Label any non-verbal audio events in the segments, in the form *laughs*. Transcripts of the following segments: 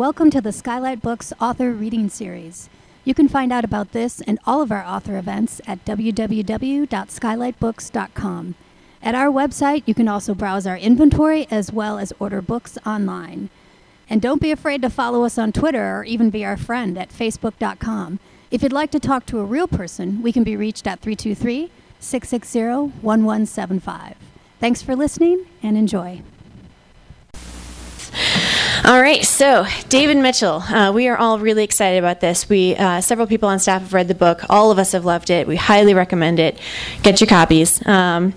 Welcome to the Skylight Books Author Reading Series. You can find out about this and all of our author events at www.skylightbooks.com. At our website, you can also browse our inventory as well as order books online. And don't be afraid to follow us on Twitter or even be our friend at facebook.com. If you'd like to talk to a real person, we can be reached at 323 660 1175. Thanks for listening and enjoy. All right, so David Mitchell, uh, we are all really excited about this. We uh, several people on staff have read the book. All of us have loved it. We highly recommend it. Get your copies. Um,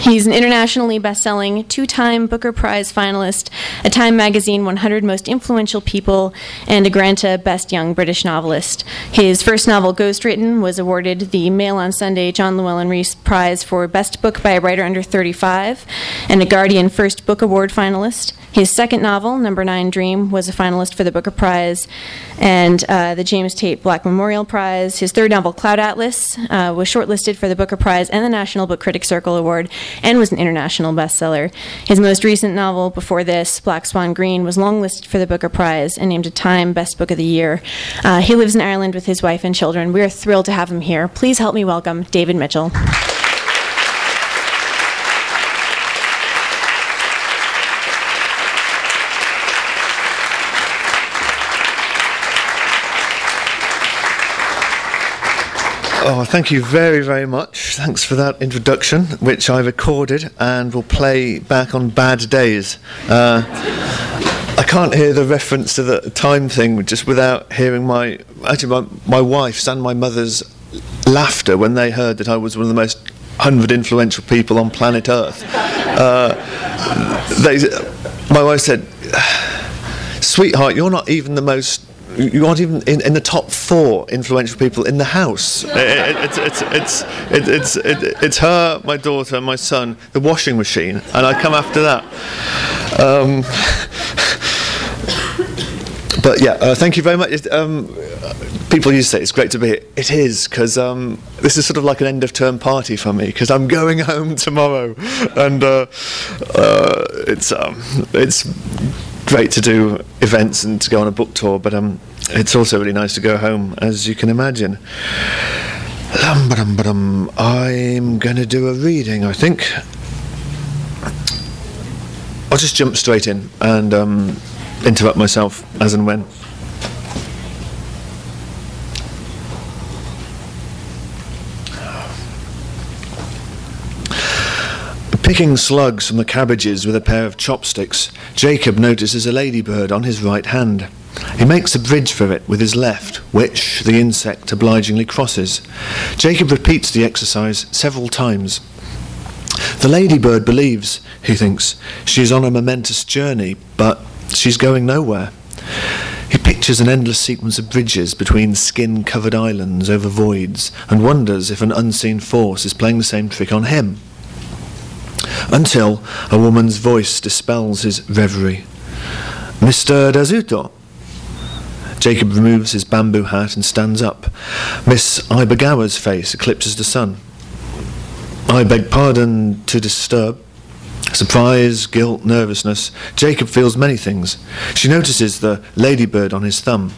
He's an internationally best-selling, two-time Booker Prize finalist, a Time Magazine 100 Most Influential People, and a Granta Best Young British Novelist. His first novel, Ghostwritten, was awarded the Mail on Sunday John Llewellyn Rhys Prize for Best Book by a Writer Under 35, and a Guardian First Book Award finalist. His second novel, Number Nine Dream, was a finalist for the Booker Prize and uh, the James Tait Black Memorial Prize. His third novel, Cloud Atlas, uh, was shortlisted for the Booker Prize and the National Book Critics Circle Award and was an international bestseller. His most recent novel before this, Black Swan Green, was longlisted for the Booker Prize and named a Time Best Book of the Year. Uh, he lives in Ireland with his wife and children. We are thrilled to have him here. Please help me welcome David Mitchell. Oh, thank you very, very much. Thanks for that introduction, which I recorded and will play back on bad days. Uh, I can't hear the reference to the time thing just without hearing my actually my, my wife's and my mother's laughter when they heard that I was one of the most hundred influential people on planet Earth. Uh, they, my wife said, "Sweetheart, you're not even the most you aren't even in, in, the top four influential people in the house. It, it, it's, it's, it's, it's, it, it's her, my daughter, my son, the washing machine, and I come after that. Um, *laughs* but yeah, uh, thank you very much. Um, people used to say it's great to be here. It is because um, this is sort of like an end of term party for me because I'm going *laughs* home tomorrow, and uh, uh, it's um, it's great to do events and to go on a book tour, but um, it's also really nice to go home, as you can imagine. I'm going to do a reading, I think. I'll just jump straight in and um, interrupt myself as and when. Picking slugs from the cabbages with a pair of chopsticks, Jacob notices a ladybird on his right hand. He makes a bridge for it with his left, which the insect obligingly crosses. Jacob repeats the exercise several times. The ladybird believes, he thinks, she is on a momentous journey, but she's going nowhere. He pictures an endless sequence of bridges between skin covered islands over voids and wonders if an unseen force is playing the same trick on him until a woman's voice dispels his reverie. Mr. Dazuto. Jacob removes his bamboo hat and stands up. Miss Aibagawa's face eclipses the sun. I beg pardon to disturb. Surprise, guilt, nervousness. Jacob feels many things. She notices the ladybird on his thumb.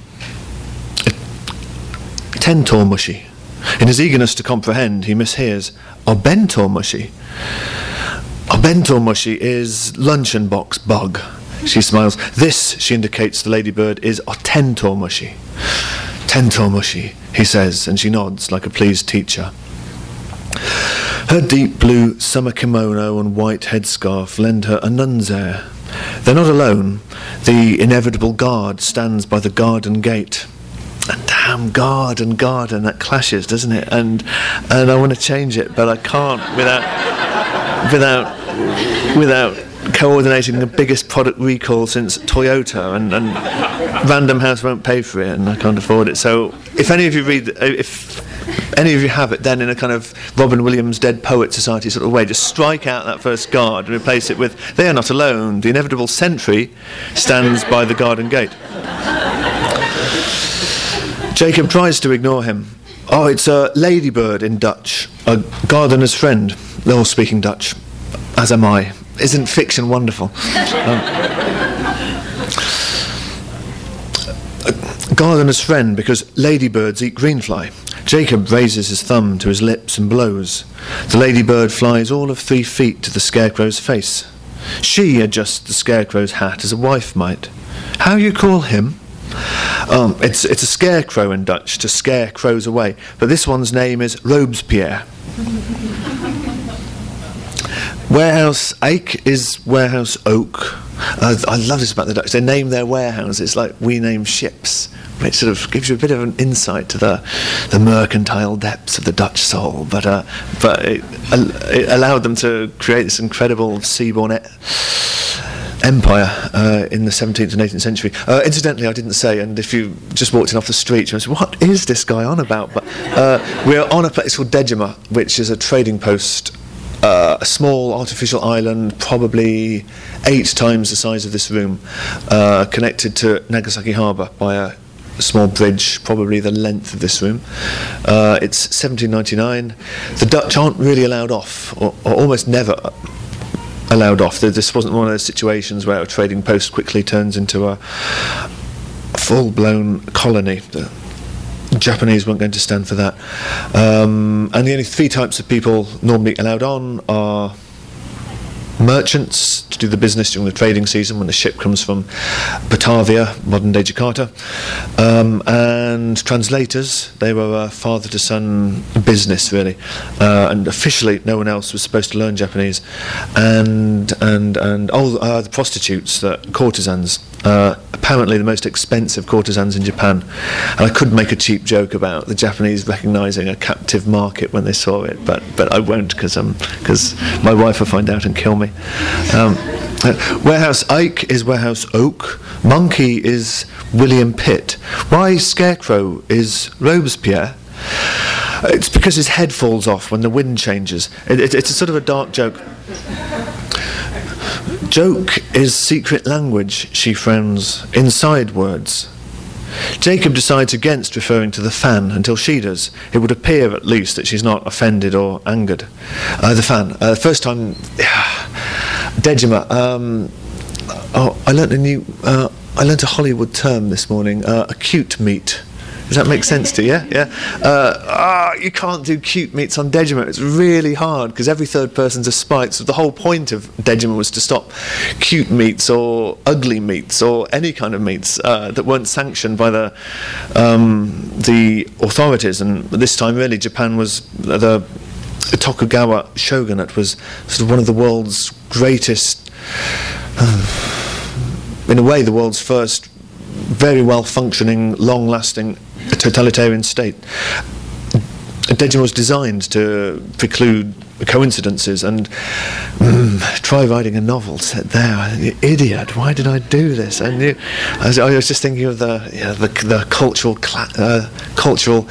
Tentor In his eagerness to comprehend, he mishears. A bento mushi. A bento mushi is luncheon box bug. She smiles. This, she indicates the ladybird, is a tento mushi. Tento he says, and she nods like a pleased teacher. Her deep blue summer kimono and white headscarf lend her a nun's air. They're not alone. The inevitable guard stands by the garden gate. And damn garden, garden, that clashes, doesn't it? And and I want to change it, but I can't without without without coordinating the biggest product recall since Toyota, and, and Random House won't pay for it, and I can't afford it. So, if any of you read, if any of you have it, then in a kind of Robin Williams Dead Poet Society sort of way, just strike out that first guard and replace it with They are not alone. The inevitable sentry stands by the garden gate. Jacob tries to ignore him. Oh, it's a ladybird in Dutch, a gardener's friend. They're all speaking Dutch as am I. Isn't fiction wonderful? *laughs* Um, Gardener's friend because ladybirds eat greenfly. Jacob raises his thumb to his lips and blows. The ladybird flies all of three feet to the scarecrow's face. She adjusts the scarecrow's hat as a wife might. How you call him? Um, it's, it's a scarecrow in Dutch, to scare crows away. But this one's name is Robespierre. Warehouse Eik is Warehouse Oak. Uh, I love this about the Dutch. They name their warehouses like we name ships, It sort of gives you a bit of an insight to the, the mercantile depths of the Dutch soul. But, uh, but it, it, allowed them to create this incredible seaborne empire uh, in the 17th and 18th century. Uh, incidentally, I didn't say, and if you just walked in off the street, you say, what is this guy on about? But uh, we're on a place called Dejima, which is a trading post uh, a small artificial island, probably eight times the size of this room, uh, connected to Nagasaki Harbour by a, small bridge, probably the length of this room. Uh, it's 1799. The Dutch aren't really allowed off, or, or almost never allowed off. This wasn't one of those situations where a trading post quickly turns into a full blown colony. The Japanese weren't going to stand for that. Um, and the only three types of people normally allowed on are merchants to do the business during the trading season when the ship comes from Batavia, modern day Jakarta, um, and translators. They were a father to son business, really, uh, and officially no one else was supposed to learn Japanese. And and and oh, uh, the prostitutes, the courtesans. Uh, apparently, the most expensive courtesans in Japan. And I could make a cheap joke about the Japanese recognizing a captive market when they saw it, but but I won't because um, cause my wife will find out and kill me. Um, uh, Warehouse Eik is Warehouse Oak. Monkey is William Pitt. Why Scarecrow is Robespierre? It's because his head falls off when the wind changes. It, it, it's a sort of a dark joke. Joke is secret language, she frowns, inside words. Jacob decides against referring to the fan until she does. It would appear, at least, that she's not offended or angered. Uh, the fan. Uh, first time, *sighs* Dejima. Um, oh, I learnt a new. Uh, I learnt a Hollywood term this morning. Uh, a cute meet. Does that make sense to you? Yeah. Uh, ah, you can't do cute meets on Dejima. It's really hard because every third person's a spite. So the whole point of Dejima was to stop cute meets or ugly meets or any kind of meets uh, that weren't sanctioned by the um, the authorities. And this time, really, Japan was the Tokugawa shogunate was sort of one of the world's greatest, uh, *sighs* in a way, the world's first very well functioning, long lasting totalitarian state. Dejima was designed to preclude coincidences and mm, try writing a novel set there. Idiot! Why did I do this? I knew. I was, I was just thinking of the you know, the, the, cultural uh, cultural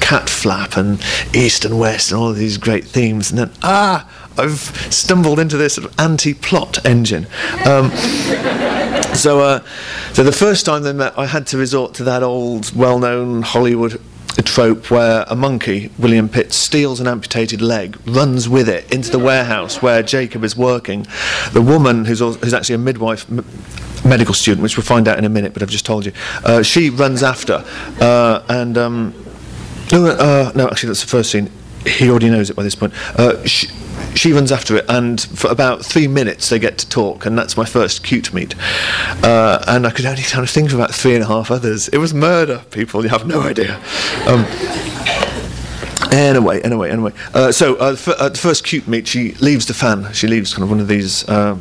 cat flap and east and west and all these great themes, and then ah, I've stumbled into this sort of anti-plot engine. Um, so, uh, so the first time they met, I had to resort to that old, well-known Hollywood trope where a monkey, William Pitt, steals an amputated leg, runs with it into the warehouse where Jacob is working. The woman, who's, also, who's actually a midwife, m- medical student, which we'll find out in a minute, but I've just told you, uh, she runs after. Uh, and, um, no, uh, no, actually, that's the first scene. He already knows it by this point. Uh, she, she runs after it, and for about three minutes they get to talk, and that's my first cute meet. Uh, and I could only kind of think of about three and a half others. It was murder, people. You have no idea. Um, Anyway, anyway, anyway. Uh, so uh, f- uh, the first cute meet, she leaves the fan. She leaves kind of one of these uh,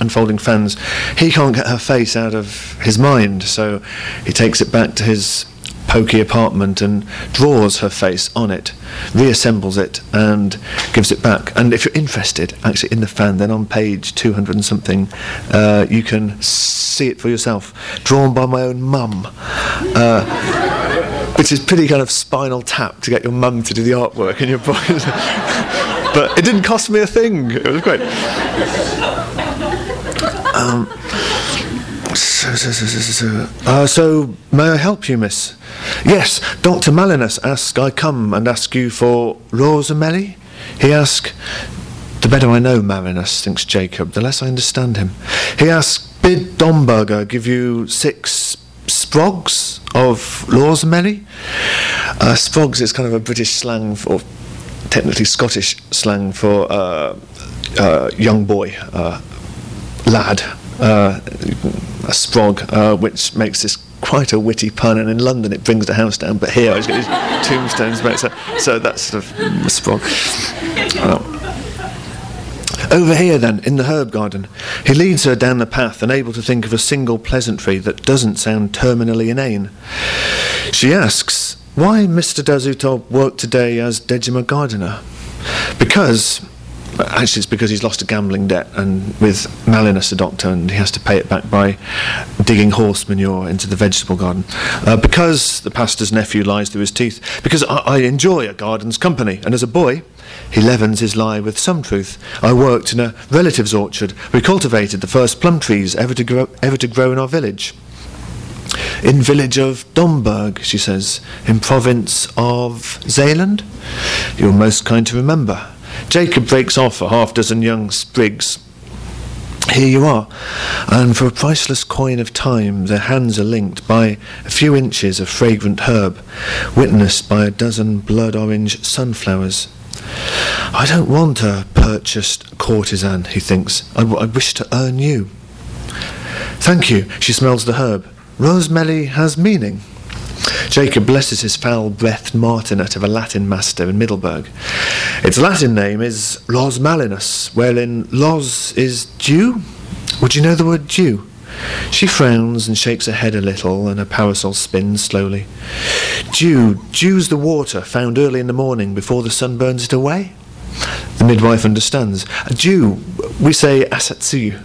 unfolding fans. He can't get her face out of his mind, so he takes it back to his pokey apartment and draws her face on it, reassembles it, and gives it back. And if you're interested, actually, in the fan, then on page 200 and something, uh, you can see it for yourself. Drawn by my own mum. Uh, which is pretty kind of spinal tap to get your mum to do the artwork in your book. *laughs* but it didn't cost me a thing. It was great. Um, so, so, so, so, uh, so, may I help you, miss? Yes, Dr. Marinus asked I come and ask you for Rosamelli. He asked, the better I know Marinus, thinks Jacob, the less I understand him. He asked, bid Domburger give you six Sprogs of Lawsmelly. Uh, Sprogs is kind of a British slang for, technically Scottish slang for uh, uh, young boy, uh, lad, uh, a sprog, uh, which makes this quite a witty pun, and in London it brings the house down, but here he's got these *laughs* tombstones, so, so that's sort of a sprog. Over here, then, in the herb garden, he leads her down the path, unable to think of a single pleasantry that doesn't sound terminally inane. She asks, Why Mr. Dazutov worked today as Dejima gardener? Because actually it's because he's lost a gambling debt and with Marinus the doctor and he has to pay it back by digging horse manure into the vegetable garden uh, because the pastor's nephew lies through his teeth because I, I enjoy a garden's company and as a boy he leavens his lie with some truth. I worked in a relative's orchard. We cultivated the first plum trees ever to grow, ever to grow in our village. In village of Domburg, she says, in province of Zeeland. You're most kind to remember. Jacob breaks off a half dozen young sprigs. Here you are, and for a priceless coin of time, their hands are linked by a few inches of fragrant herb, witnessed by a dozen blood orange sunflowers. I don't want a purchased courtesan, he thinks. I, I wish to earn you. Thank you, she smells the herb. Rosemary has meaning. Jacob blesses his foul-breathed martinet of a Latin master in Middelburg. Its Latin name is Ros Marinus, wherein Ros is dew. Would you know the word dew? She frowns and shakes her head a little, and her parasol spins slowly. Dew, dew's the water found early in the morning before the sun burns it away. The midwife understands. A dew, we say asatsuyu.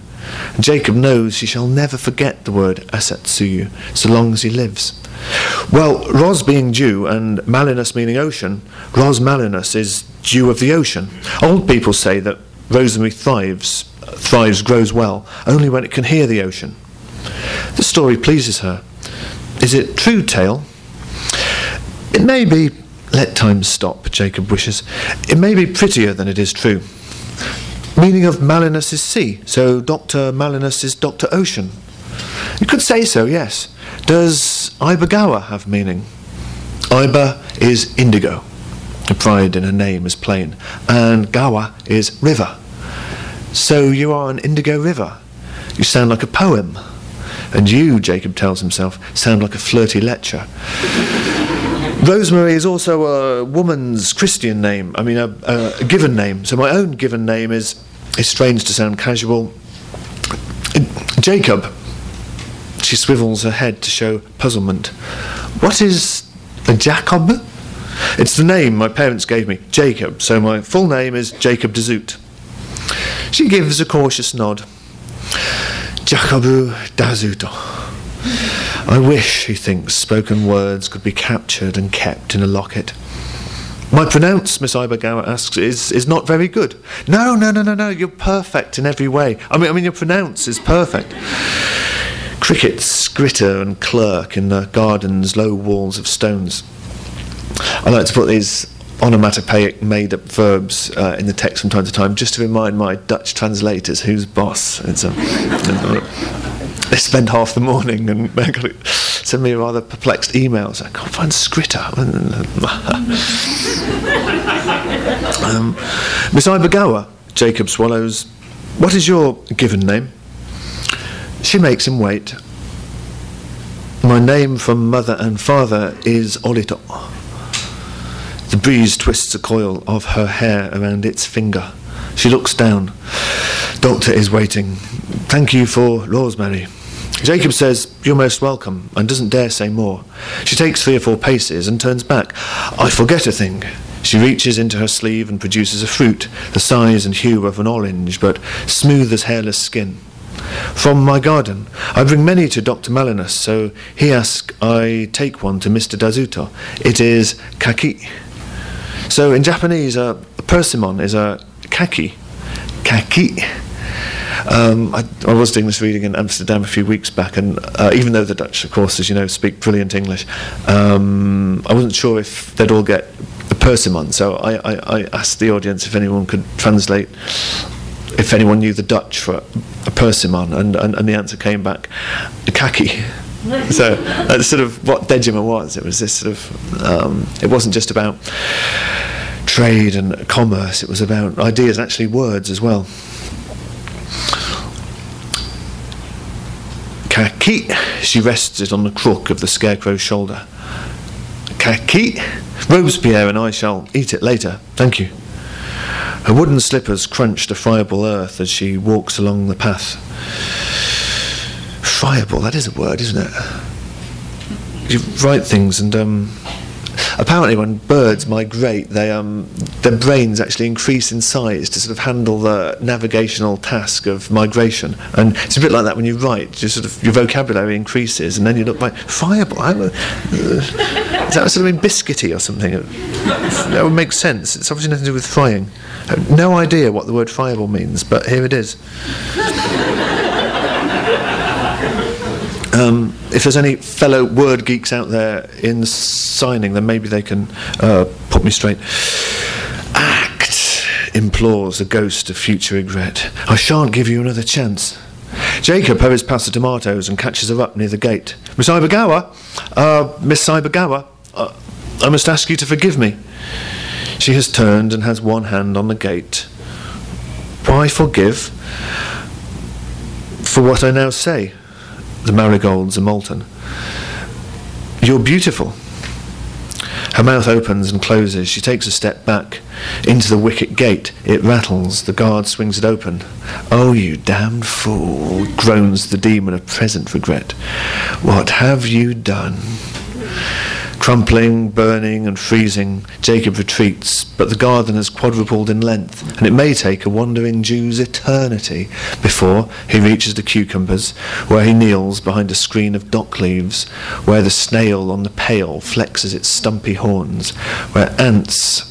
Jacob knows he shall never forget the word asatsuyu so long as he lives. Well, Ros being dew and Marinus meaning ocean, Ros Marinus is dew of the ocean. Old people say that rosemary thrives, thrives, grows well, only when it can hear the ocean. The story pleases her. Is it true tale? It may be. Let time stop, Jacob wishes. It may be prettier than it is true. Meaning of Marinus is sea, so Dr. Marinus is Dr. Ocean. You could say so, yes. Does Aibagawa have meaning? Aiba is indigo. The pride in her name is plain. And Gawa is river. So you are an indigo river. You sound like a poem. And you, Jacob tells himself, sound like a flirty lecture. *laughs* Rosemary is also a woman's Christian name, I mean, a, a, given name. So my own given name is, is strange to sound casual. Jacob. She swivels her head to show puzzlement. What is a Jacob? It's the name my parents gave me, Jacob, so my full name is Jacob de Zoet. She gives a cautious nod. Jacobu Dazuto. I wish, he thinks, spoken words could be captured and kept in a locket. My pronounce, Miss Aibagawa asks, is, is not very good. No, no, no, no, no, you're perfect in every way. I mean, I mean, your pronounce is perfect. Crickets scritter and clerk in the garden's low walls of stones. I like to put these onomatopoeic made up verbs uh, in the text from time to time just to remind my Dutch translators who's boss. It's a, they spend half the morning and *laughs* send me rather perplexed emails. I can't find scritter. *laughs* um, Miss Aibagawa, Jacob swallows. What is your given name? She makes him wait. My name from mother and father is Orito. The breeze twists a coil of her hair around its finger. She looks down. Doctor is waiting. Thank you for rosemary. Jacob says, You're most welcome, and doesn't dare say more. She takes three or four paces and turns back. I forget a thing. She reaches into her sleeve and produces a fruit, the size and hue of an orange, but smooth as hairless skin. From my garden. I bring many to Dr. Marinus, so he asks I take one to Mr. Dazuto. It is kaki. So in Japanese, a persimmon is a kaki. Kaki. Um, I, I, was doing this reading in Amsterdam a few weeks back, and uh, even though the Dutch, of course, as you know, speak brilliant English, um, I wasn't sure if they'd all get the persimmon. So I, I, I asked the audience if anyone could translate if anyone knew the Dutch for a persimmon, and, and, and the answer came back, kaki. *laughs* So that's sort of what Dejima was. It was this sort of. Um, it wasn't just about trade and commerce. It was about ideas actually words as well. Kaki. She rested on the crook of the scarecrow's shoulder. Kaki. Robespierre and I shall eat it later. Thank you. Her wooden slippers crunched a friable earth as she walks along the path. Friable, that is a word, isn't it? You write things and um, apparently when birds migrate, they, um, their brains actually increase in size to sort of handle the navigational task of migration. And it's a bit like that when you write, just sort of your vocabulary increases, and then you look like friable. I, uh, *laughs* is that sort of mean biscuity or something? That would make sense. It's obviously nothing to do with frying. No idea what the word friable means, but here it is. Um, if there's any fellow word geeks out there in signing, then maybe they can uh, put me straight. Act, implores the ghost of future regret. I shan't give you another chance. Jacob hurries past the tomatoes and catches her up near the gate. Miss Aibagawa? Uh, Miss Aibagawa? Uh, I must ask you to forgive me. She has turned and has one hand on the gate. Why forgive? For what I now say the marigolds are molten. You're beautiful. Her mouth opens and closes. She takes a step back into the wicket gate. It rattles. The guard swings it open. Oh, you damned fool, groans the demon of present regret. What have you done? Crumpling, burning, and freezing, Jacob retreats, but the garden has quadrupled in length, and it may take a wandering Jew's eternity before he reaches the cucumbers, where he kneels behind a screen of dock leaves, where the snail on the pail flexes its stumpy horns, where ants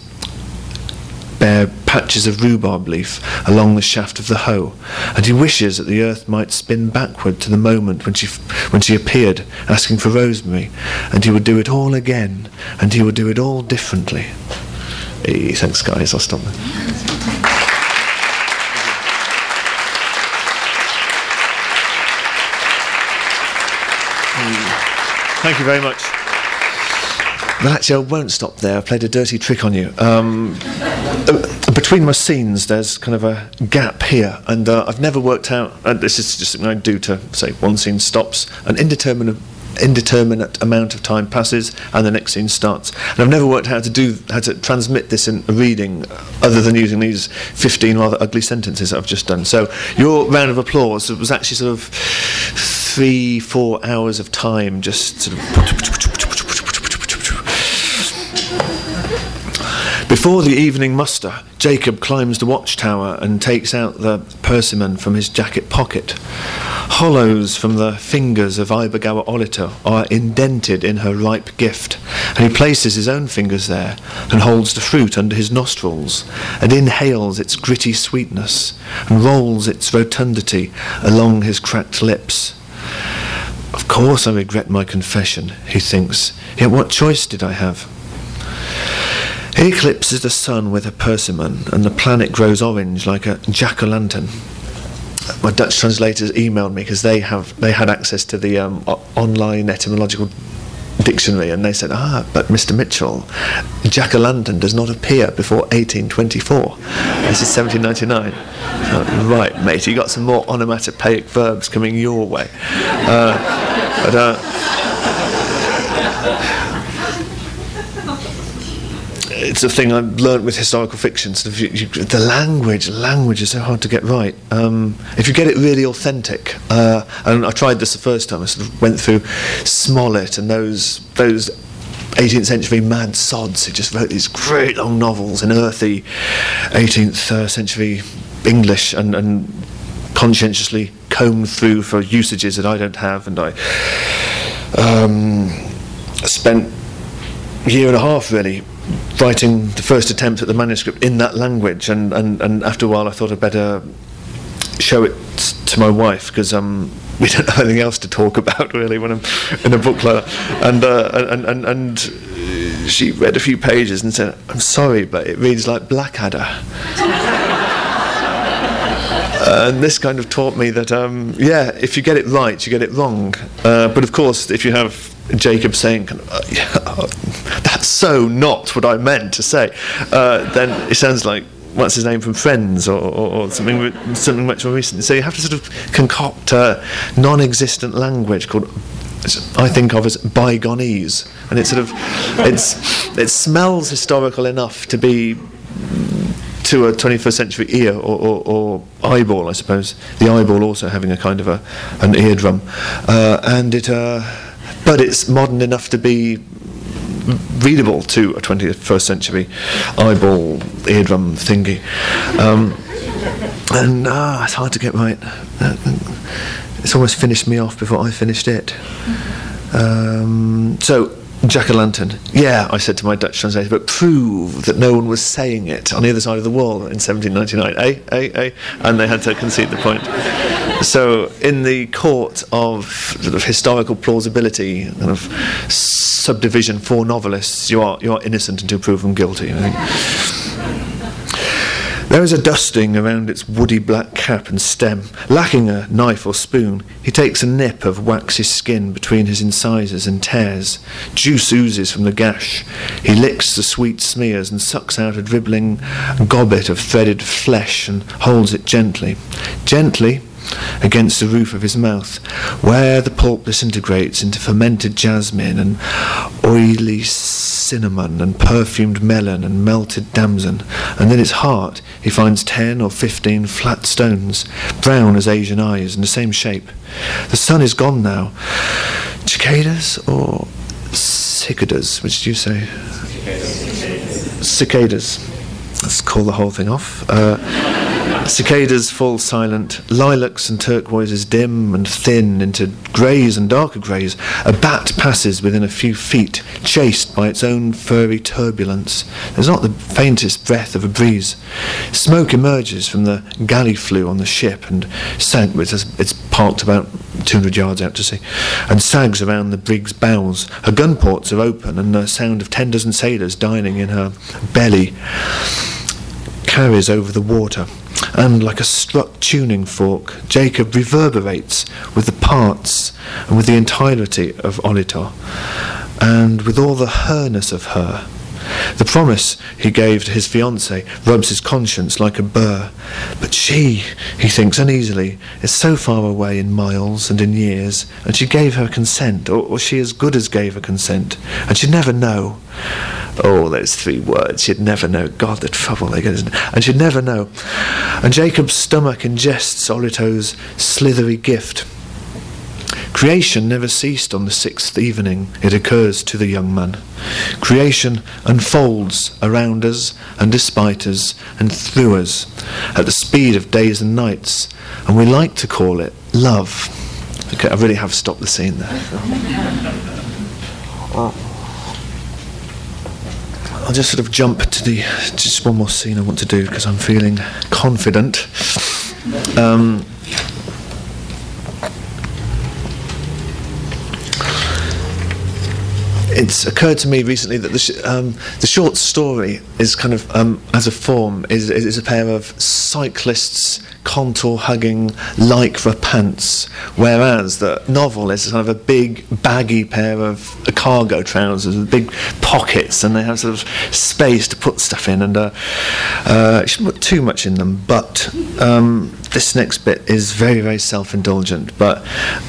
bear patches of rhubarb leaf along the shaft of the hoe, and he wishes that the earth might spin backward to the moment when she, when she appeared asking for rosemary, and he would do it all again, and he would do it all differently. Hey, thanks, guys. I'll stop there. Thank you very much. But actually, I won't stop there. I played a dirty trick on you. Um, uh, between my scenes, there's kind of a gap here, and uh, I've never worked out. Uh, this is just something I do to say one scene stops, an indeterminate indeterminate amount of time passes and the next scene starts and I've never worked how to do how to transmit this in a reading other than using these 15 rather ugly sentences I've just done so your round of applause was actually sort of three four hours of time just sort of Before the evening muster, Jacob climbs the watchtower and takes out the persimmon from his jacket pocket. Hollows from the fingers of Aibagawa Orito are indented in her ripe gift, and he places his own fingers there and holds the fruit under his nostrils, and inhales its gritty sweetness, and rolls its rotundity along his cracked lips. Of course I regret my confession, he thinks, yet what choice did I have? He eclipses the sun with a persimmon, and the planet grows orange like a jack o' lantern. My Dutch translators emailed me because they have they had access to the um, o- online etymological dictionary, and they said, "Ah, but Mr. Mitchell, jack o' lantern does not appear before 1824. This is 1799." Uh, right, mate, you got some more onomatopoeic verbs coming your way. Uh, but, uh, it's a thing I've learnt with historical fiction. You, you, the language, language is so hard to get right. Um, if you get it really authentic, uh, and I tried this the first time. I sort of went through Smollett and those those 18th century mad sods who just wrote these great long novels in earthy 18th uh, century English and, and conscientiously combed through for usages that I don't have, and I um, spent a year and a half really writing the first attempt at the manuscript in that language, and, and, and after a while I thought I'd better show it to my wife because um, *laughs* we don't have anything else to talk about really when I'm in a book like that. And, uh, and, and, and she read a few pages and said, I'm sorry, but it reads like Blackadder. *laughs* and this kind of taught me that, um, yeah, if you get it right, you get it wrong. Uh, but of course, if you have Jacob saying, *laughs* "That's so not what I meant to say," uh, then it sounds like what's his name from Friends or, or, or something something much more recent. So you have to sort of concoct a non-existent language called I think of as bygoneese, and it's sort of it's it smells historical enough to be to a 21st century ear or, or, or, eyeball, I suppose. The eyeball also having a kind of a an eardrum, uh, and it, uh, but it's modern enough to be readable to a 21st century eyeball eardrum thingy. Um, and ah, it's hard to get right. It's almost finished me off before I finished it. Um, so, Jack o' lantern. Yeah, I said to my Dutch translator, but prove that no one was saying it on the other side of the wall in 1799. Eh, eh, eh? And they had to concede the point. So, in the court of sort of historical plausibility, kind of subdivision for novelists, you are you are innocent until proven guilty. I think. There is a dusting around its woody black cap and stem. Lacking a knife or spoon, he takes a nip of waxy skin between his incisors and tears. Juice oozes from the gash. He licks the sweet smears and sucks out a dribbling gobbet of threaded flesh and holds it gently. Gently, against the roof of his mouth, where the pulp disintegrates into fermented jasmine and oily cinnamon and perfumed melon and melted damson, and in its heart he finds ten or fifteen flat stones, brown as Asian eyes and the same shape. The sun is gone now. Cicadas or cicadas? Which do you say? Cicadas. Cicadas. Let's call the whole thing off. Uh, Cicadas fall silent, lilacs and turquoises dim and thin into greys and darker greys. A bat passes within a few feet, chased by its own furry turbulence. There's not the faintest breath of a breeze. Smoke emerges from the galley flue on the ship and sank, it's parked about 200 yards out to sea, and sags around the brig's bows. Her gun ports are open, and the sound of tenders and sailors dining in her belly carries over the water and like a struck tuning fork, Jacob reverberates with the parts and with the entirety of Orito, and with all the herness of her. The promise he gave to his fiancée rubs his conscience like a burr. But she, he thinks uneasily, is so far away in miles and in years, and she gave her consent, or, or she as good as gave her consent, and she'd never know. Oh, those three words. She'd never know. God, the trouble they get. And she'd never know. And Jacob's stomach ingests Orito's slithery gift. Creation never ceased on the sixth evening, it occurs to the young man. Creation unfolds around us and despite us and through us at the speed of days and nights, and we like to call it love. Okay, I really have stopped the scene there. I'll just sort of jump to the just one more scene I want to do because I'm feeling confident. Um, it's occurred to me recently that the, sh- um, the short story is kind of, um, as a form, is, is a pair of cyclists contour hugging lycra pants, whereas the novel is kind of a big baggy pair of cargo trousers with big pockets, and they have sort of space to put stuff in, and uh, uh, shouldn't put too much in them. But um, this next bit is very, very self-indulgent, but.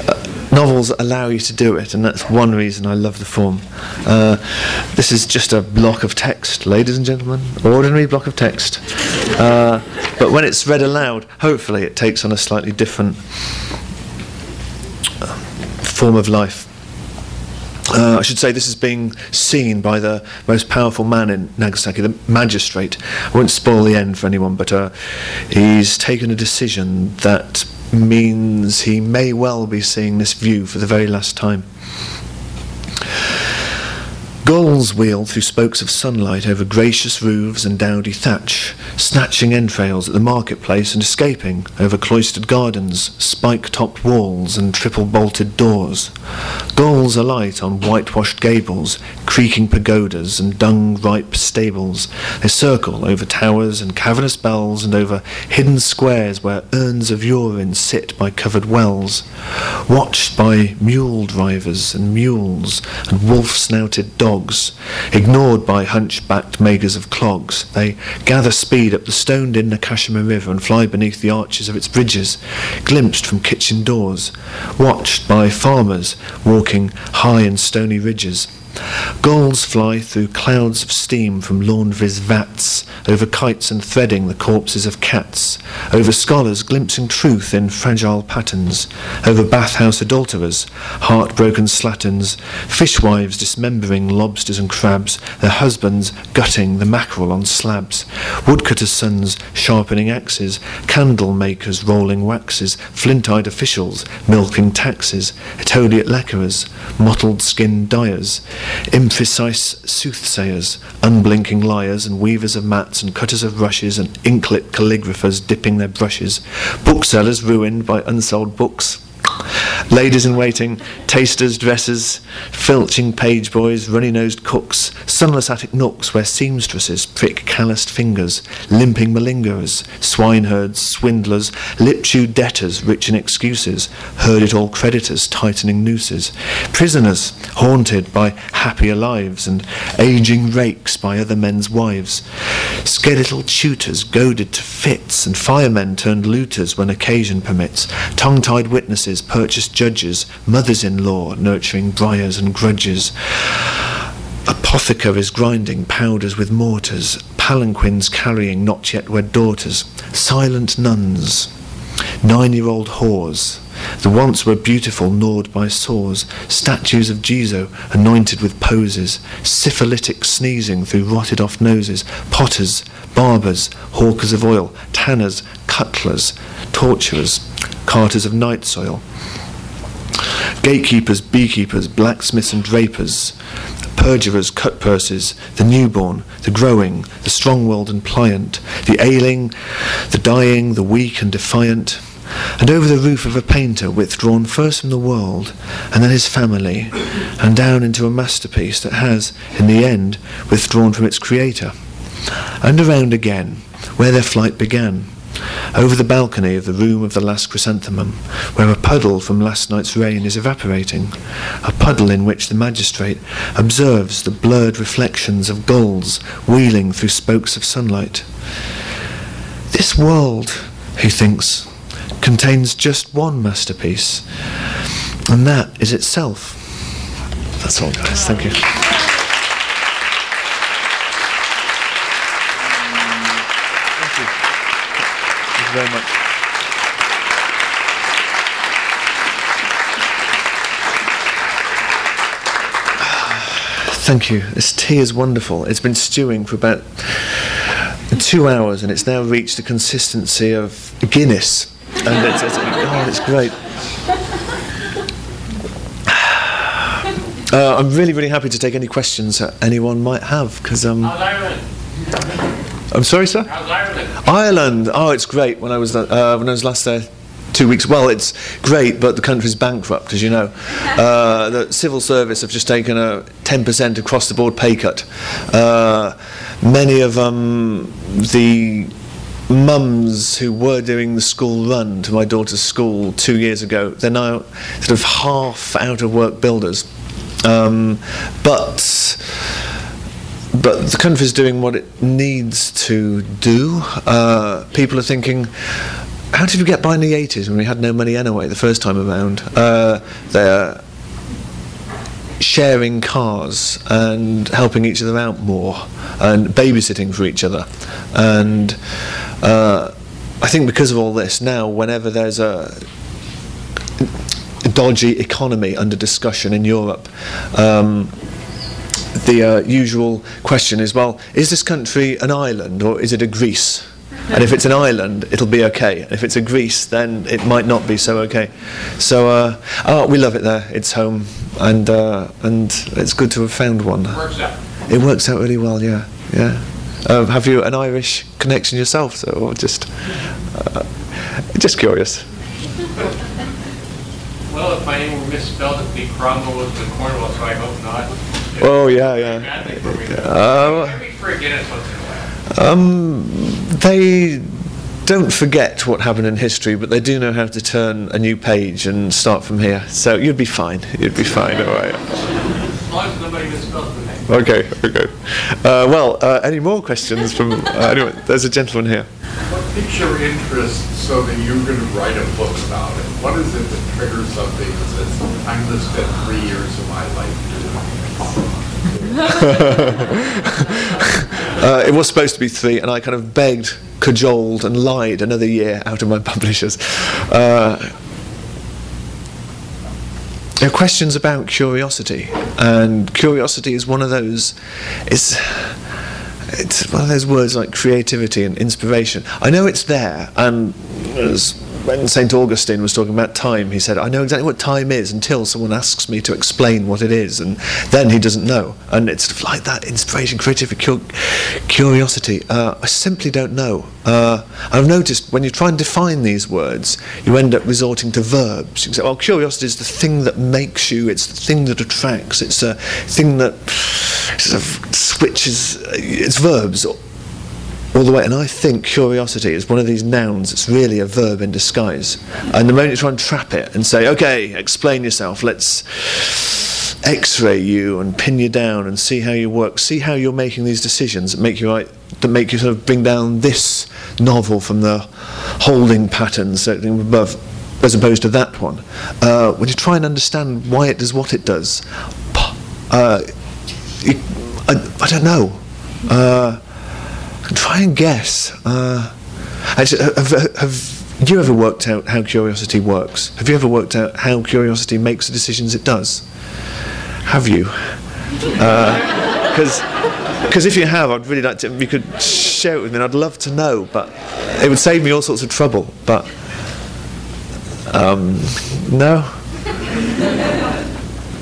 Uh, novels allow you to do it, and that's one reason I love the form. Uh, this is just a block of text, ladies and gentlemen, ordinary block of text. Uh, but when it's read aloud, hopefully it takes on a slightly different uh, form of life. Uh, I should say this is being seen by the most powerful man in Nagasaki, the magistrate. I won't spoil the end for anyone, but uh, he's taken a decision that means he may well be seeing this view for the very last time. Gulls wheel through spokes of sunlight over gracious roofs and dowdy thatch, snatching entrails at the marketplace and escaping over cloistered gardens, spike-topped walls and triple-bolted doors. Gulls alight on whitewashed gables, creaking pagodas and dung-ripe stables. They circle over towers and cavernous bells and over hidden squares where urns of urine sit by covered wells, watched by mule drivers and mules and wolf-snouted dogs Ignored by hunchbacked makers of clogs, they gather speed up the stoned-in Nakashima River and fly beneath the arches of its bridges, glimpsed from kitchen doors, watched by farmers walking high and stony ridges. Gulls fly through clouds of steam from laundries' vats, over kites and threading the corpses of cats, over scholars glimpsing truth in fragile patterns, over bathhouse adulterers, heartbroken slatterns, fishwives dismembering lobsters and crabs, their husbands gutting the mackerel on slabs, woodcutters' sons sharpening axes, candle makers rolling waxes, flint-eyed officials milking taxes, Etoliot lecturers, mottled skin dyers, imprecise soothsayers, unblinking liars, and weavers of mats, and cutters of rushes, and inklit calligraphers dipping their brushes, booksellers ruined by unsold books, Ladies in waiting, tasters, dressers, filching page boys, runny nosed cooks, sunless attic nooks where seamstresses prick calloused fingers, limping malingerers, swineherds, swindlers, lip chewed debtors, rich in excuses, heard it all creditors, tightening nooses, prisoners haunted by happier lives, and aging rakes by other men's wives, skeletal tutors goaded to fits, and firemen turned looters when occasion permits, tongue tied witnesses, purchased judges, mothers in law nurturing briars and grudges. Apothecaries grinding powders with mortars, palanquins carrying not yet wed daughters, silent nuns, nine year old whores. The once were beautiful, gnawed by sores, statues of Jizo anointed with poses, syphilitic sneezing through rotted off noses, potters, barbers, hawkers of oil, tanners, cutlers, torturers, carters of night soil, gatekeepers, beekeepers, blacksmiths and drapers, perjurers, cut purses, the newborn, the growing, the strong-willed and pliant, the ailing, the dying, the weak and defiant, and over the roof of a painter withdrawn first from the world and then his family, and down into a masterpiece that has, in the end, withdrawn from its creator, and around again, where their flight began over the balcony of the room of the last chrysanthemum, where a puddle from last night's rain is evaporating, a puddle in which the magistrate observes the blurred reflections of gulls wheeling through spokes of sunlight. This world, he thinks, contains just one masterpiece, and that is itself. That's all, guys. Thank you. Thank you. Thank you very much. Thank you. This tea is wonderful. It's been stewing for about two hours and it's now reached the consistency of Guinness. And it's, it's, oh, it's great. Uh, I'm really, really happy to take any questions that anyone might have because um, I'm sorry, sir. Ireland? Ireland. Oh, it's great. When I was uh, when I was last there. Two weeks. Well, it's great, but the country's bankrupt, as you know. *laughs* Uh, the civil service have just taken a 10% across the board pay cut. Uh, many of um, the mums who were doing the school run to my daughter's school two years ago, they're now sort of half out of work builders. Um, but but the country's doing what it needs to do. Uh, people are thinking, how did we get by in the 80s when we had no money anyway, the first time around? Uh, they're sharing cars and helping each other out more and babysitting for each other. And uh, I think because of all this, now whenever there's a dodgy economy under discussion in Europe, um, the uh, usual question is well, is this country an island or is it a Greece? And if it's an island, it'll be okay. If it's a Greece, then it might not be so okay. So, uh, oh, we love it there. It's home, and uh, and it's good to have found one. Works out. It works out really well, yeah, yeah. Um, have you an Irish connection yourself, so or just uh, just curious? *laughs* Well, if my name were misspelled, it'd be Cromwell with the Cornwall, so I hope not. Oh yeah, yeah. Uh, Maybe for a Guinness once in a while. Um, they don't forget what happened in history, but they do know how to turn a new page and start from here. So you'd be fine. You'd be fine. All right. As long as nobody misspells the name. Okay. Okay. Uh, well, uh, any more questions from uh, anyone? There's a gentleman here. What piques your interest so that you're going to write a book about it? What is it that triggers something that says, I'm going to spend three years of my life doing this? *laughs* Uh, it was supposed to be three, and I kind of begged, cajoled, and lied another year out of my publishers. Uh, there are questions about curiosity, and curiosity is one of those. It's it's one of those words like creativity and inspiration. I know it's there, and as when St. Augustine was talking about time, he said, I know exactly what time is until someone asks me to explain what it is, and then he doesn't know. And it's sort of like that inspiration, creativity, cu- curiosity. Uh, I simply don't know. Uh, I've noticed when you try and define these words, you end up resorting to verbs. You say, well, curiosity is the thing that makes you, it's the thing that attracts, it's a thing that *sighs* sort of switches, it's verbs all the way. And I think curiosity is one of these nouns. It's really a verb in disguise. And the moment you try and trap it and say, "Okay, explain yourself. Let's X-ray you and pin you down and see how you work. See how you're making these decisions that make you right, that make you sort of bring down this novel from the holding patterns above." As opposed to that one, uh, when you try and understand why it does what it does, uh, you, I, I don't know. Uh, try and guess. Uh, actually, have, have you ever worked out how curiosity works? Have you ever worked out how curiosity makes the decisions it does? Have you? Because because if you have, I'd really like to. You could share it with me. and I'd love to know, but it would save me all sorts of trouble. But um, no.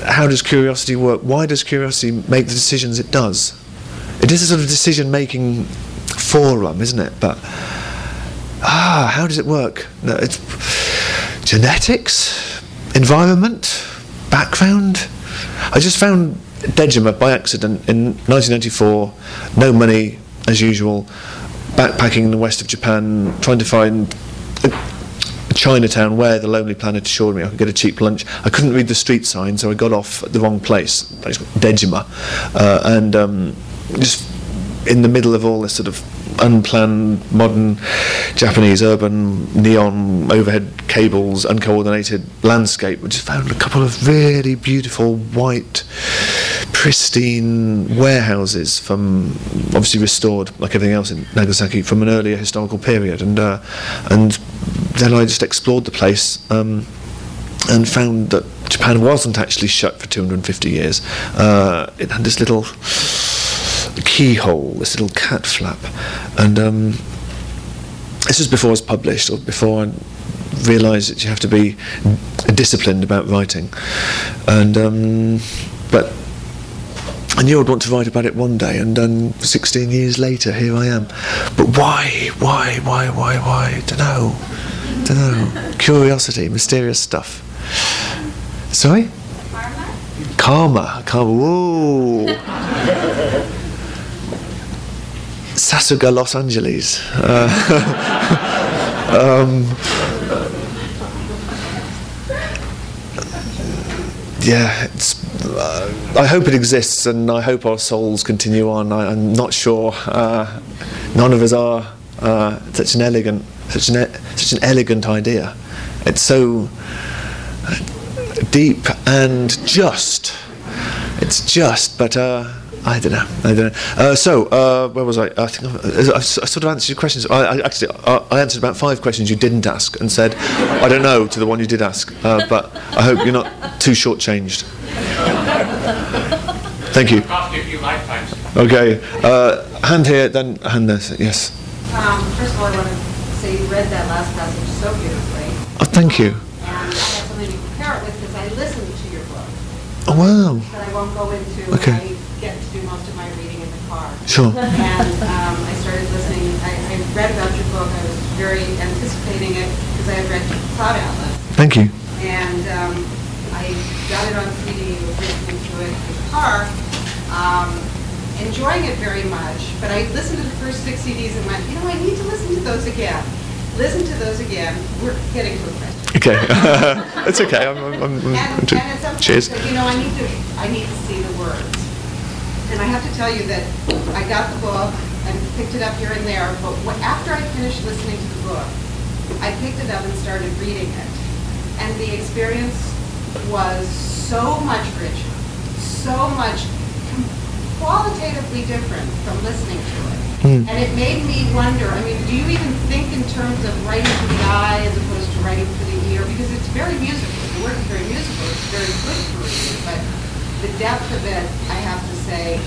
How does curiosity work? Why does curiosity make the decisions it does? It is a sort of decision-making forum, isn't it? But ah, how does it work? No, it's genetics, environment, background. I just found Dejima by accident in 1994. No money, as usual. Backpacking in the west of Japan, trying to find Chinatown where the Lonely Planet assured me I could get a cheap lunch. I couldn't read the street sign, so I got off at the wrong place. Dejima, uh, and um, just in the middle of all this sort of unplanned modern Japanese urban neon overhead cables uncoordinated landscape we just found a couple of really beautiful white pristine warehouses from obviously restored like everything else in Nagasaki from an earlier historical period. And uh, and then I just explored the place um, and found that Japan wasn't actually shut for 250 years. Uh, it had this little keyhole, this little cat flap, and um, this was before it was published, or before I realised that you have to be disciplined about writing, and um, but I knew I'd want to write about it one day, and then 16 years later, here I am. But why, why, why, why, why? Don't know, don't know. Curiosity, mysterious stuff. Sorry. Karma, karma. Whoa. *laughs* Sasuga, Los Angeles. Uh, *laughs* um, yeah, uh, I hope it exists, and I hope our souls continue on. I, am not sure. Uh, none of us are uh, such an elegant, such an such an elegant idea. It's so deep and just. It's just, but uh, I don't know. I don't know. Uh, so, uh, where was I? I think I, I, I, sort of answered your questions. I, I actually I, I, answered about five questions you didn't ask and said, I don't know to the one you did ask. Uh, but I hope you're not too shortchanged. Thank you. Cost a few lifetimes. Okay. Uh, hand here, then hand there. Yes. Um, First of all, I want to say you read that last passage so beautifully. Oh, thank you. And I have something to compare it with because I listened to your book. Oh, wow. But I won't go into. Okay. I get to do most of my reading in the car. Sure. And um, I started listening, I I read about your book, I was very anticipating it because I had read Cloud Atlas. Thank you. And um, I got it on CD, was listening to it in the car, um, enjoying it very much. But I listened to the first six CDs and went, you know, I need to listen to those again. Listen to those again. We're getting to a question. Okay. *laughs* it's okay. I'm, I'm, I'm, And, and at some point, Cheers. Said, you know, I need to, I need to see the words. And I have to tell you that I got the book and picked it up here and there, but after I finished listening to the book, I picked it up and started reading it. And the experience was so much richer, so much qualitatively different from listening to it. Hmm. And it made me wonder, I mean, do you even think in terms of writing for the eye as opposed to writing for the ear? Because it's very musical, the work is very musical, it's very good for reading, but the depth of it, I have to say,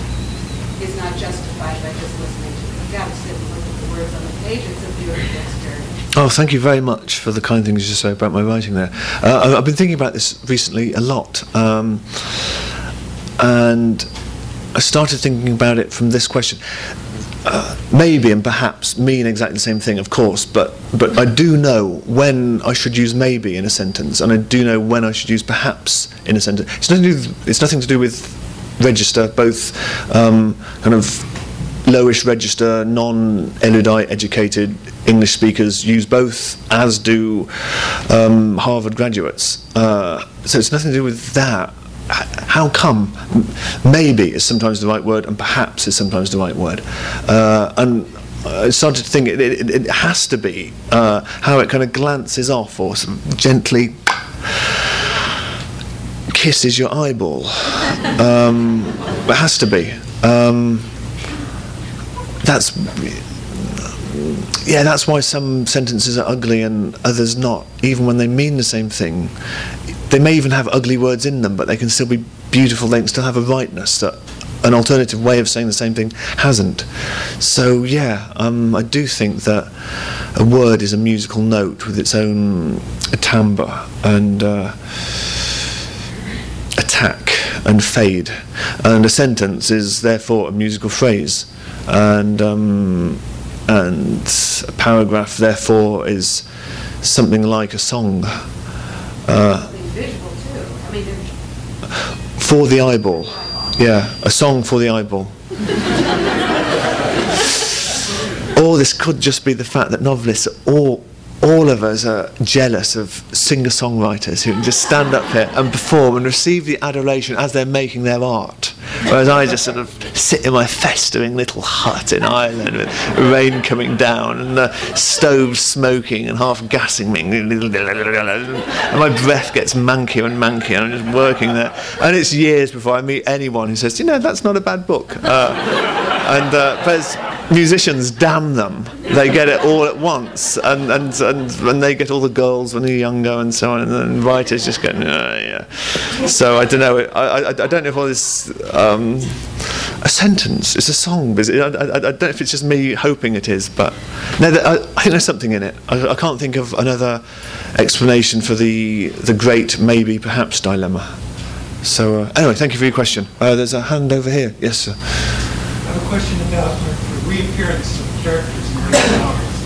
is not justified by just listening to it. You've got to sit and look at the words on the page, it's a beautiful experience. Oh, thank you very much for the kind things you say about my writing there. Uh, I've been thinking about this recently a lot. Um, and I started thinking about it from this question. Uh, maybe and perhaps mean exactly the same thing, of course, but, but I do know when I should use maybe in a sentence, and I do know when I should use perhaps in a sentence. It's nothing to do, it's nothing to do with register, both um, kind of lowish register, non-erudite educated English speakers use both, as do um, Harvard graduates. Uh, so it's nothing to do with that. How come? Maybe is sometimes the right word, and perhaps is sometimes the right word. Uh, and I started to think it, it, it has to be uh, how it kind of glances off or gently kisses your eyeball. Um, it has to be. Um, that's yeah. That's why some sentences are ugly and others not, even when they mean the same thing. They may even have ugly words in them, but they can still be beautiful. They can still have a rightness that an alternative way of saying the same thing hasn't. So yeah, um, I do think that a word is a musical note with its own timbre and. Uh, attack and fade. And a sentence is therefore a musical phrase. And, um, and a paragraph therefore is something like a song uh, visual too, I mean, for the eyeball. Yeah, a song for the eyeball. *laughs* or this could just be the fact that novelists are all all of us are jealous of singer-songwriters who can just stand up here and perform and receive the adoration as they're making their art. Whereas I just sort of sit in my festering little hut in Ireland with rain coming down and the stove smoking and half gassing me. And my breath gets mankier and mankier and I'm just working there. And it's years before I meet anyone who says, you know, that's not a bad book. Uh, and uh, but musicians, damn them, they get it all at once, and and and, and they get all the girls when they're younger and so on, and then writers just go, "Nah, yeah. So I don't know. I, I, I don't know if all this um, a sentence. It's a song. But I, I, I don't know if it's just me hoping it is, but no, I, think there's something in it. I, I can't think of another explanation for the the great maybe perhaps dilemma. So uh, anyway, thank you for your question. Uh, there's a hand over here. Yes, sir. I have a question about reappearance of characters in your *laughs* novels.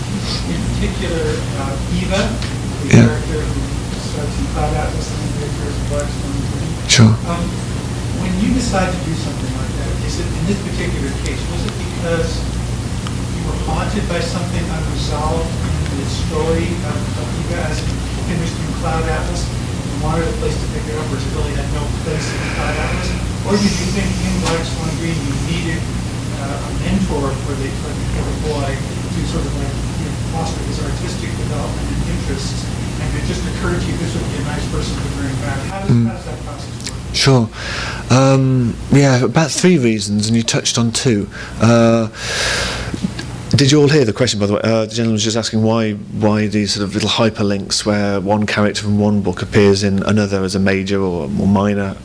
In particular, uh, Eva, the Yeah. character who starts in Cloud Atlas and then reappears in Black Swan. Sure. Um, when you decide to do something like that, is it, in this particular case, was it because you were haunted by something unresolved in the story of, of Eva as finished in Cloud Atlas and wanted a place to pick it up, or it really had no place in Cloud Atlas? Or did you think in Black Swan Green you needed uh, a mentor for the, for the for the boy to sort of like you know, foster his artistic development and interests, and it just occurred to you this would be a nice person to bring back? How does, how does that process work? Sure. Um, yeah, about three reasons, and you touched on two. Uh, did you all hear the question, by the way? Uh, the gentleman was just asking why why these sort of little hyperlinks where one character from one book appears in another as a major or more minor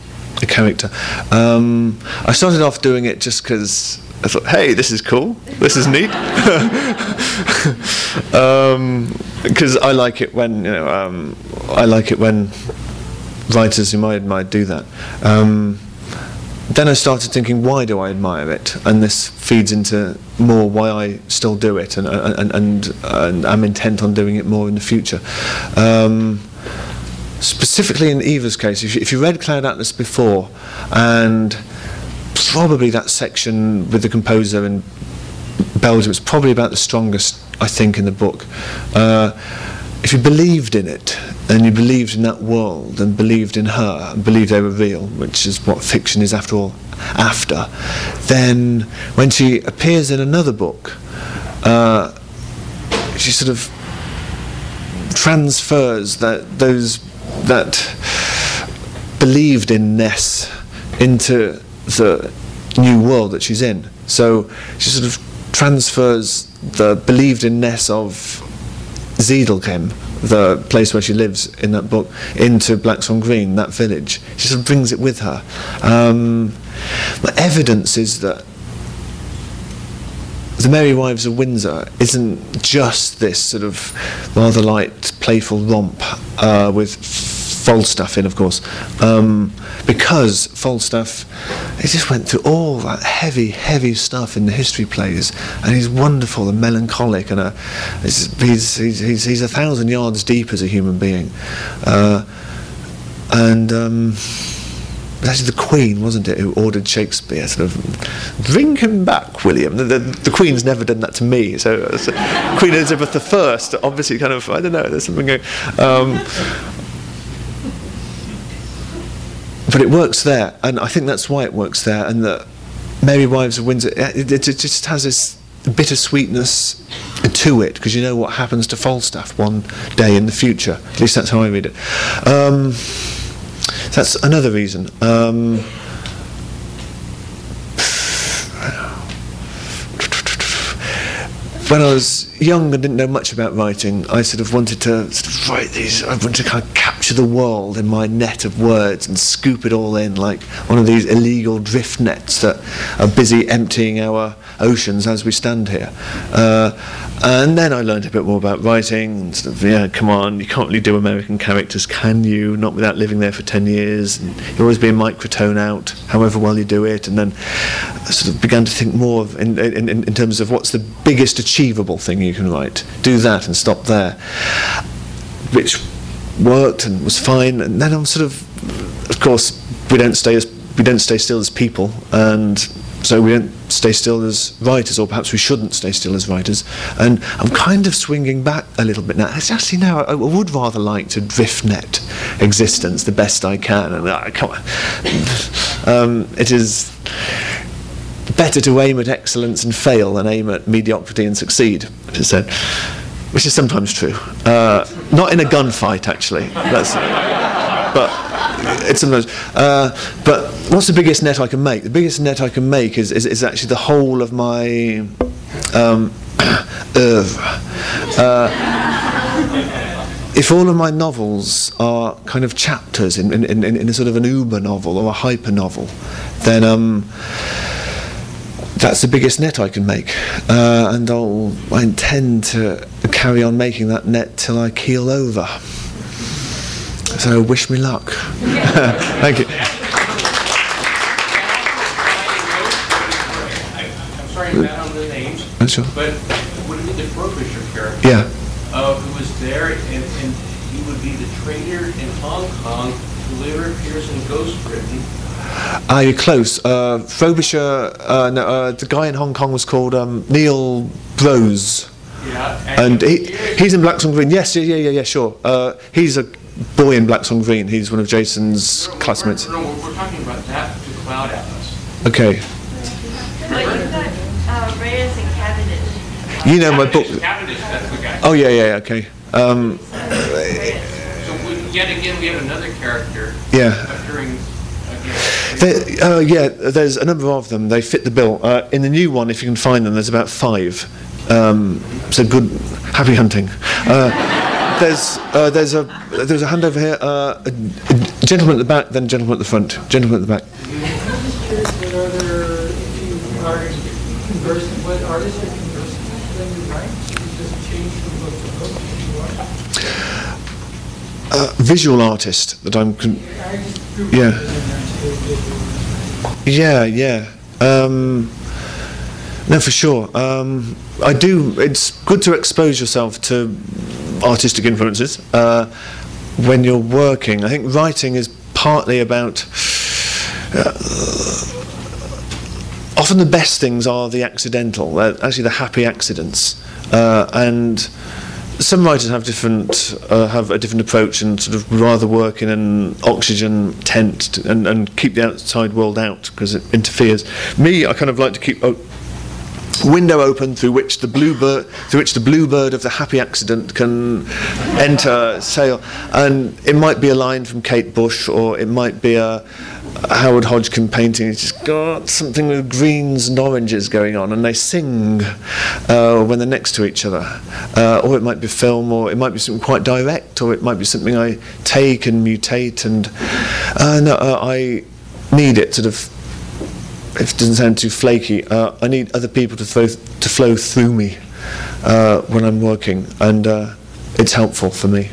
character. Um, I started off doing it just because I thought, hey, this is cool. This is neat. *laughs* Because I like it when you know, um, I like it when writers whom I admire do that. Um, then I started thinking, why do I admire it? And this feeds into more why I still do it, and and and, and I'm intent on doing it more in the future. Um, specifically in Eva's case, if you, if you read Cloud Atlas before, and probably that section with the composer in Belgium, it's probably about the strongest, I think, in the book. Uh, if you believed in it, and you believed in that world, and believed in her, and believed they were real, which is what fiction is after all, after, then when she appears in another book, uh, she sort of transfers that those that believed in Ness into the new world that she's in. So she sort of transfers the believed in Ness of Zedelghem, the place where she lives in that book, into Black Swan Green, that village. She sort of brings it with her. Um, the evidence is that the Merry Wives of Windsor isn't just this sort of rather light, playful romp uh, with Falstaff in, of course, um, because Falstaff, he just went through all that heavy, heavy stuff in the history plays, and he's wonderful and melancholic, and a, he's, he's, he's, he's a thousand yards deep as a human being, uh, and. Um, was actually the Queen, wasn't it, who ordered Shakespeare sort of bring him back, William. The, the, the Queen's never done that to me. So, so Queen Elizabeth I, obviously, kind of I don't know. There's something going. Um, but it works there, and I think that's why it works there. And that Merry Wives of Windsor, it, it, it just has this bittersweetness to it because you know what happens to Falstaff one day in the future. At least that's how I read it. Um, that's another reason. Um, when I was young and didn't know much about writing, I sort of wanted to sort of write these. I wanted to kind of capture the world in my net of words and scoop it all in like one of these illegal drift nets that are busy emptying our oceans as we stand here. Uh, and then I learned a bit more about writing. And sort of, yeah, come on, you can't really do American characters, can you? Not without living there for 10 years. And you're always being microtone out, however well you do it. And then I sort of began to think more in, in, in terms of what's the biggest achievable thing you can write. Do that and stop there. Which worked and was fine. And then I'm sort of, of course, we don't stay as we don't stay still as people, and so we don't stay still as writers, or perhaps we shouldn't stay still as writers. And I'm kind of swinging back a little bit now. It's actually now I would rather like to drift net existence the best I can. And uh, come on, um, it is better to aim at excellence and fail than aim at mediocrity and succeed. Which is said, which is sometimes true. Uh, not in a gunfight, actually. That's, but it's sometimes. Uh, but what's the biggest net I can make? The biggest net I can make is, is, is actually the whole of my um. *coughs* Uh, if all of my novels are kind of chapters in, in, in, in a sort of an uber novel or a hyper novel, then um, that's the biggest net I can make. Uh, and I'll, I intend to carry on making that net till I keel over. So wish me luck. *laughs* Thank you. I'm sorry, on the names, sure. but would it be the Frobisher character? Yeah. Uh, who was there, and, and he would be the trader in Hong Kong who later appears in Ghostwritten. Ah, you're close. Uh, Frobisher, uh, no, uh, the guy in Hong Kong was called um, Neal Brose. Yeah. And he, he's in Black Swan Green. Yes, yeah, yeah, yeah, yeah sure. Uh, he's a boy in Black Swan Green. He's one of Jason's we're- classmates. No, we're, we're talking about that to Cloud Atlas. Okay. You've got Reyes and Cavendish. Know my book. Cavendish, Cavendish, that's the guy. Oh, yeah, yeah, okay. Um, So we, yet again, we have another character yeah. They, uh, yeah, there's a number of them. They fit the bill. Uh, in the new one, if you can find them, there's about five. Um, so good, happy hunting. Uh, there's uh, there's a there's a hand over here. Uh, a, a gentleman at the back, then gentleman at the front. Gentleman at the back. Uh, visual artist that I'm. Con- Yeah. Yeah, yeah. Um, no, for sure. Um, I do. It's good to expose yourself to artistic influences uh, when you're working. I think writing is partly about. Uh, often the best things are the accidental, uh, actually the happy accidents, uh, and some writers have different uh, have a different approach and sort of rather work in an oxygen tent to, and, and keep the outside world out because it interferes. Me, I kind of like to keep a window open through which the bluebird through which the bluebird of the happy accident can enter sail, and it might be a line from Kate Bush or it might be a Howard Hodgkin painting. It's just got something with greens and oranges going on, and they sing uh, when they're next to each other. Uh, or it might be film, or it might be something quite direct, or it might be something I take and mutate. And uh, uh, I need it sort of. If it doesn't sound too flaky, uh, I need other people to flow to flow through me uh, when I'm working, and it's helpful for me.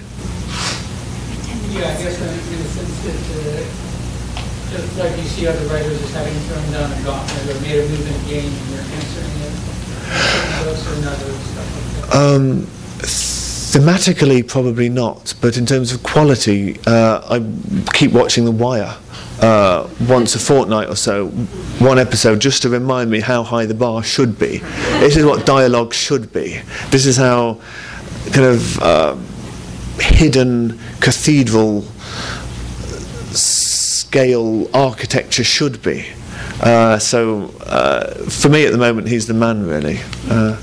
Yeah, I guess in in the sense that, uh, just like you see other writers as having thrown down a gauntlet or made a move in a game and you're answering it. Um, thematically, probably not, but in terms of quality, uh, I keep watching The Wire uh, once a fortnight or so, one episode, just to remind me how high the bar should be. This is what dialogue should be. This is how kind of uh, hidden cathedral scale architecture should be. Uh, so uh, for me at the moment, he's the man really. Uh,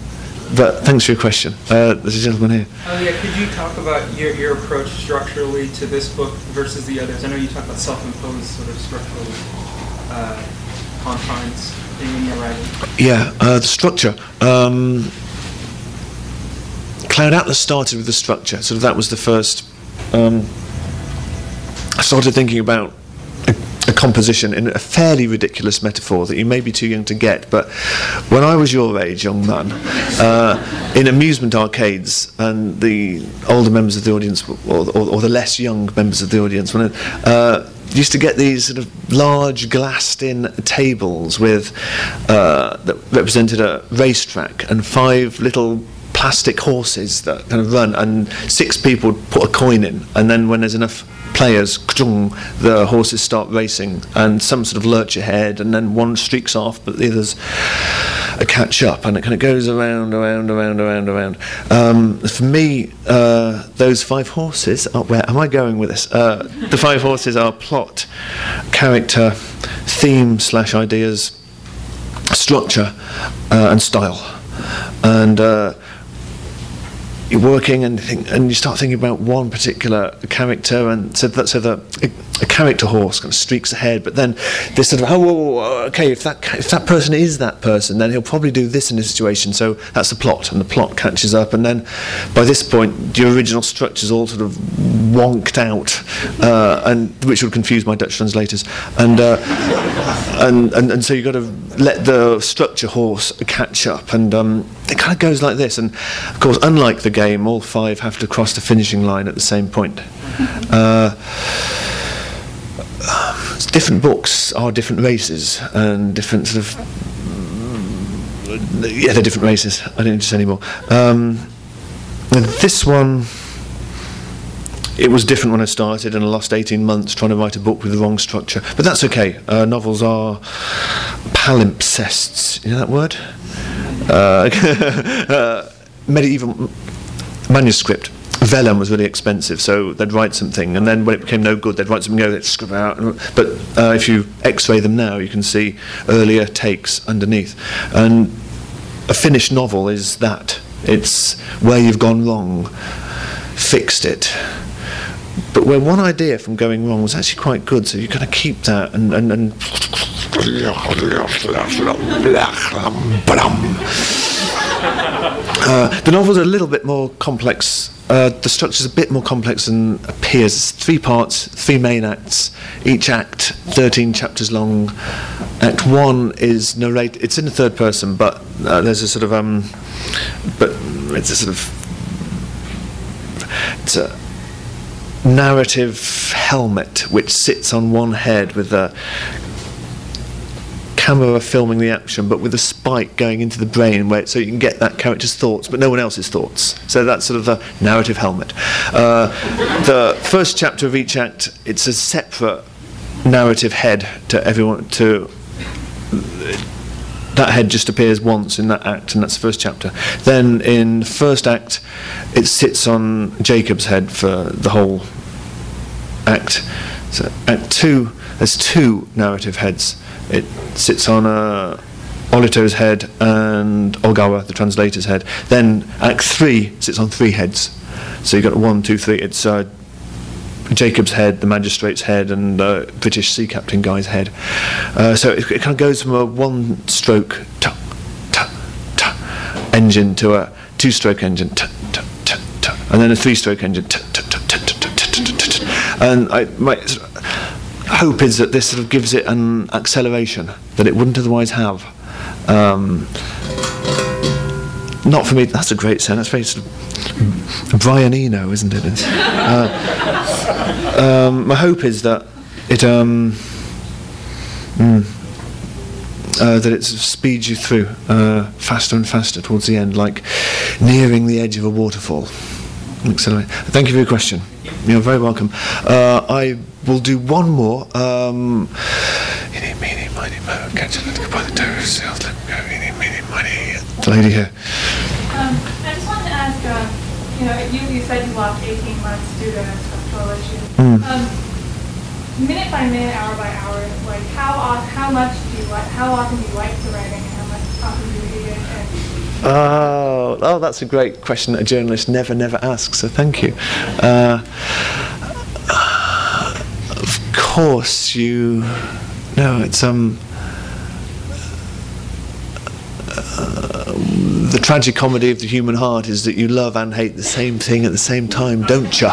but thanks for your question. Uh, there's a gentleman here. Oh yeah, could you talk about your, your approach structurally to this book versus the others? I know you talk about self-imposed sort of structural uh, confines in your writing. Yeah, uh, the structure. Um, Cloud Atlas started with the structure, so that was the first. Um, I started thinking about a, composition in a fairly ridiculous metaphor that you may be too young to get, but when I was your age, young man, uh, in amusement arcades, and the older members of the audience, or, or, or the less young members of the audience, when uh, used to get these sort of large glassed-in tables with uh, that represented a racetrack and five little plastic horses that kind of run, and six people put a coin in, and then when there's enough players, the horses start racing, and some sort of lurch ahead, and then one streaks off, but the others uh, catch up, and it kind of goes around, around, around, around, around. Um, for me, uh, those five horses are where am I going with this? Uh, the five horses are plot, character, theme slash ideas, structure, uh, and style, and. You're working and think, and you start thinking about one particular character, and so that so the a, character horse kind of streaks ahead, but then this sort of oh, whoa, whoa, okay, if that if that person is that person, then he'll probably do this in a situation. So that's the plot, and the plot catches up, and then by this point, the original structure's all sort of wonked out, uh, and which would confuse my Dutch translators, and uh, and, and and so you've got to let the structure horse catch up, and um, it kind of goes like this, and of course, unlike the game, all five have to cross the finishing line at the same point. Uh, different books are different races and different sort of yeah, they're different races. I don't interest anymore. Um, this one, it was different when I started, and I lost 18 months trying to write a book with the wrong structure. But that's okay. Uh, novels are palimpsests. You know that word? Uh, *laughs* uh, medieval manuscript. Vellum was really expensive, so they'd write something, and then when it became no good, they'd write something over, they'd scribble out. But uh, if you X-ray them now, you can see earlier takes underneath. And a finished novel is that. It's where you've gone wrong, fixed it. But where one idea from going wrong was actually quite good, so you've got to keep that and and. and *laughs* *laughs* uh, the novel's a little bit more complex uh, the structure's a bit more complex than appears. It's three parts, three main acts. Each act, 13 chapters long. Act one is narrate. It's in the third person, but uh, there's a sort of um, but it's a sort of it's a narrative helmet which sits on one head with a camera filming the action, but with a spike going into the brain, where so you can get that character's thoughts, but no one else's thoughts. So that's sort of the narrative helmet. Uh, the first chapter of each act, it's a separate narrative head to everyone. To that head just appears once in that act, and that's the first chapter. Then in first act, it sits on Jacob's head for the whole act. So act two, there's two narrative heads. It sits on Orito's head and Ogawa, the translator's head. Then Act 3 sits on three heads. So you've got one, two, three. It's uh, Jacob's head, the magistrate's head, and the uh, British sea captain guy's head. Uh, so it, it, kind of goes from a one stroke ta, ta, ta, engine to a two stroke engine, and then a three stroke engine. And I, hope is that this sort of gives it an acceleration that it wouldn't otherwise have. Um, not for me. That's a great sound. That's very sort of Brian Eno, isn't it? Uh, um, my hope is that it um, mm, uh, that it sort of speeds you through uh, faster and faster towards the end, like nearing the edge of a waterfall. Accelerate. Thank you for your question. You're very welcome. Uh, I will do one more. Um, eeny, meeny, miny, mo, catch a little by the toes, let go, eeny, meeny, miny. The lady here. Um, I just wanted to ask, uh, you know, you, you said you lost 18 months due to structural issues. Mm. Um, minute by minute, hour by hour, like how how much do you like, how often do you like to write and how much often do you read it? Oh, oh, that's a great question that a journalist never, never asks. So thank you. Uh, of course, you. No, it's um. uh, the tragic comedy of the human heart is that you love and hate the same thing at the same time, don't you?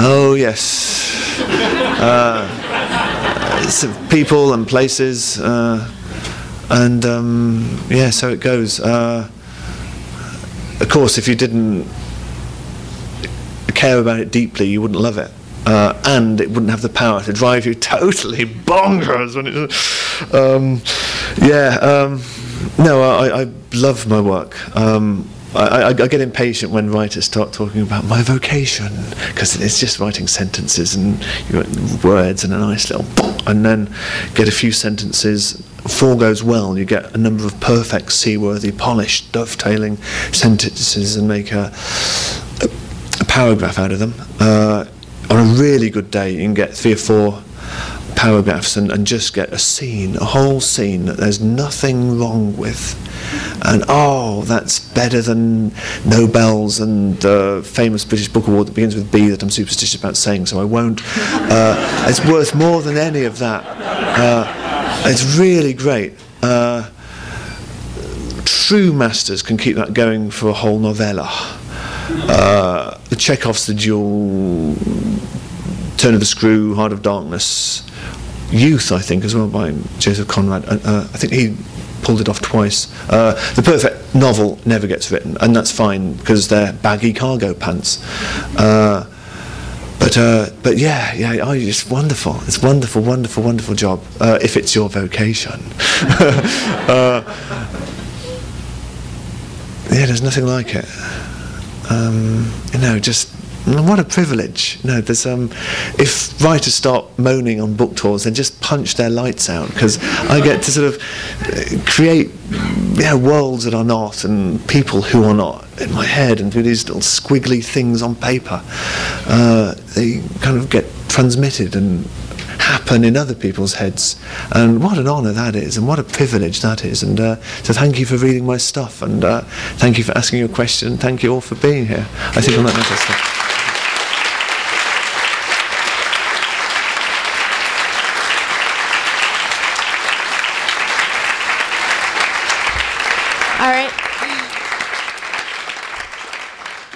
Oh yes. Uh, people and places. Uh, and um, yeah, so it goes. Uh, of course, if you didn't care about it deeply, you wouldn't love it, uh, and it wouldn't have the power to drive you *laughs* totally bonkers when it. Um, yeah, um, no, I, I love my work. Um, I, I, I get impatient when writers start talking about my vocation because it's just writing sentences and you know, words and a nice little, *laughs* and then get a few sentences. All goes well, you get a number of perfect, seaworthy, polished, dovetailing sentences and make a, a paragraph out of them. Uh, on a really good day, you can get three or four paragraphs and, and just get a scene, a whole scene that there's nothing wrong with. And oh, that's better than Nobels and the famous British Book Award that begins with B that I'm superstitious about saying, so I won't. Uh, it's worth more than any of that. Uh, it's really great. Uh, true masters can keep that going for a whole novella. Uh, Chekhov's The Duel, Turn of the Screw, Heart of Darkness, Youth, I think, as well, by Joseph Conrad. Uh, I think he pulled it off twice. Uh, the perfect novel never gets written, and that's fine because they're baggy cargo pants. Uh, but uh, but yeah, yeah, oh, it's wonderful. It's wonderful, wonderful, wonderful job. Uh, if it's your vocation. *laughs* uh, yeah, there's nothing like it. Um, you know, just what a privilege. Know, there's um, if writers start moaning on book tours, then just punch their lights out because I get to sort of uh, create yeah, worlds that are not and people who are not in my head and through these little squiggly things on paper. Uh, they kind of get transmitted and happen in other people's heads. And what an honour that is, and what a privilege that is. And uh, so thank you for reading my stuff, and uh, thank you for asking your question. Thank you all for being here. I think on that I'll stop. All right.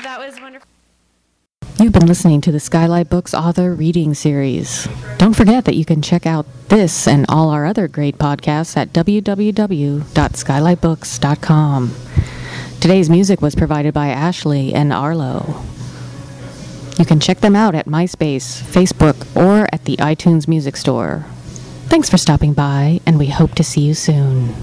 That was was wonderful. You've been listening to the Skylight Books author reading series. Don't forget that you can check out this and all our other great podcasts at www.skylightbooks.com. Today's music was provided by Ashley and Arlo. You can check them out at MySpace, Facebook, or at the iTunes Music Store. Thanks for stopping by, and we hope to see you soon.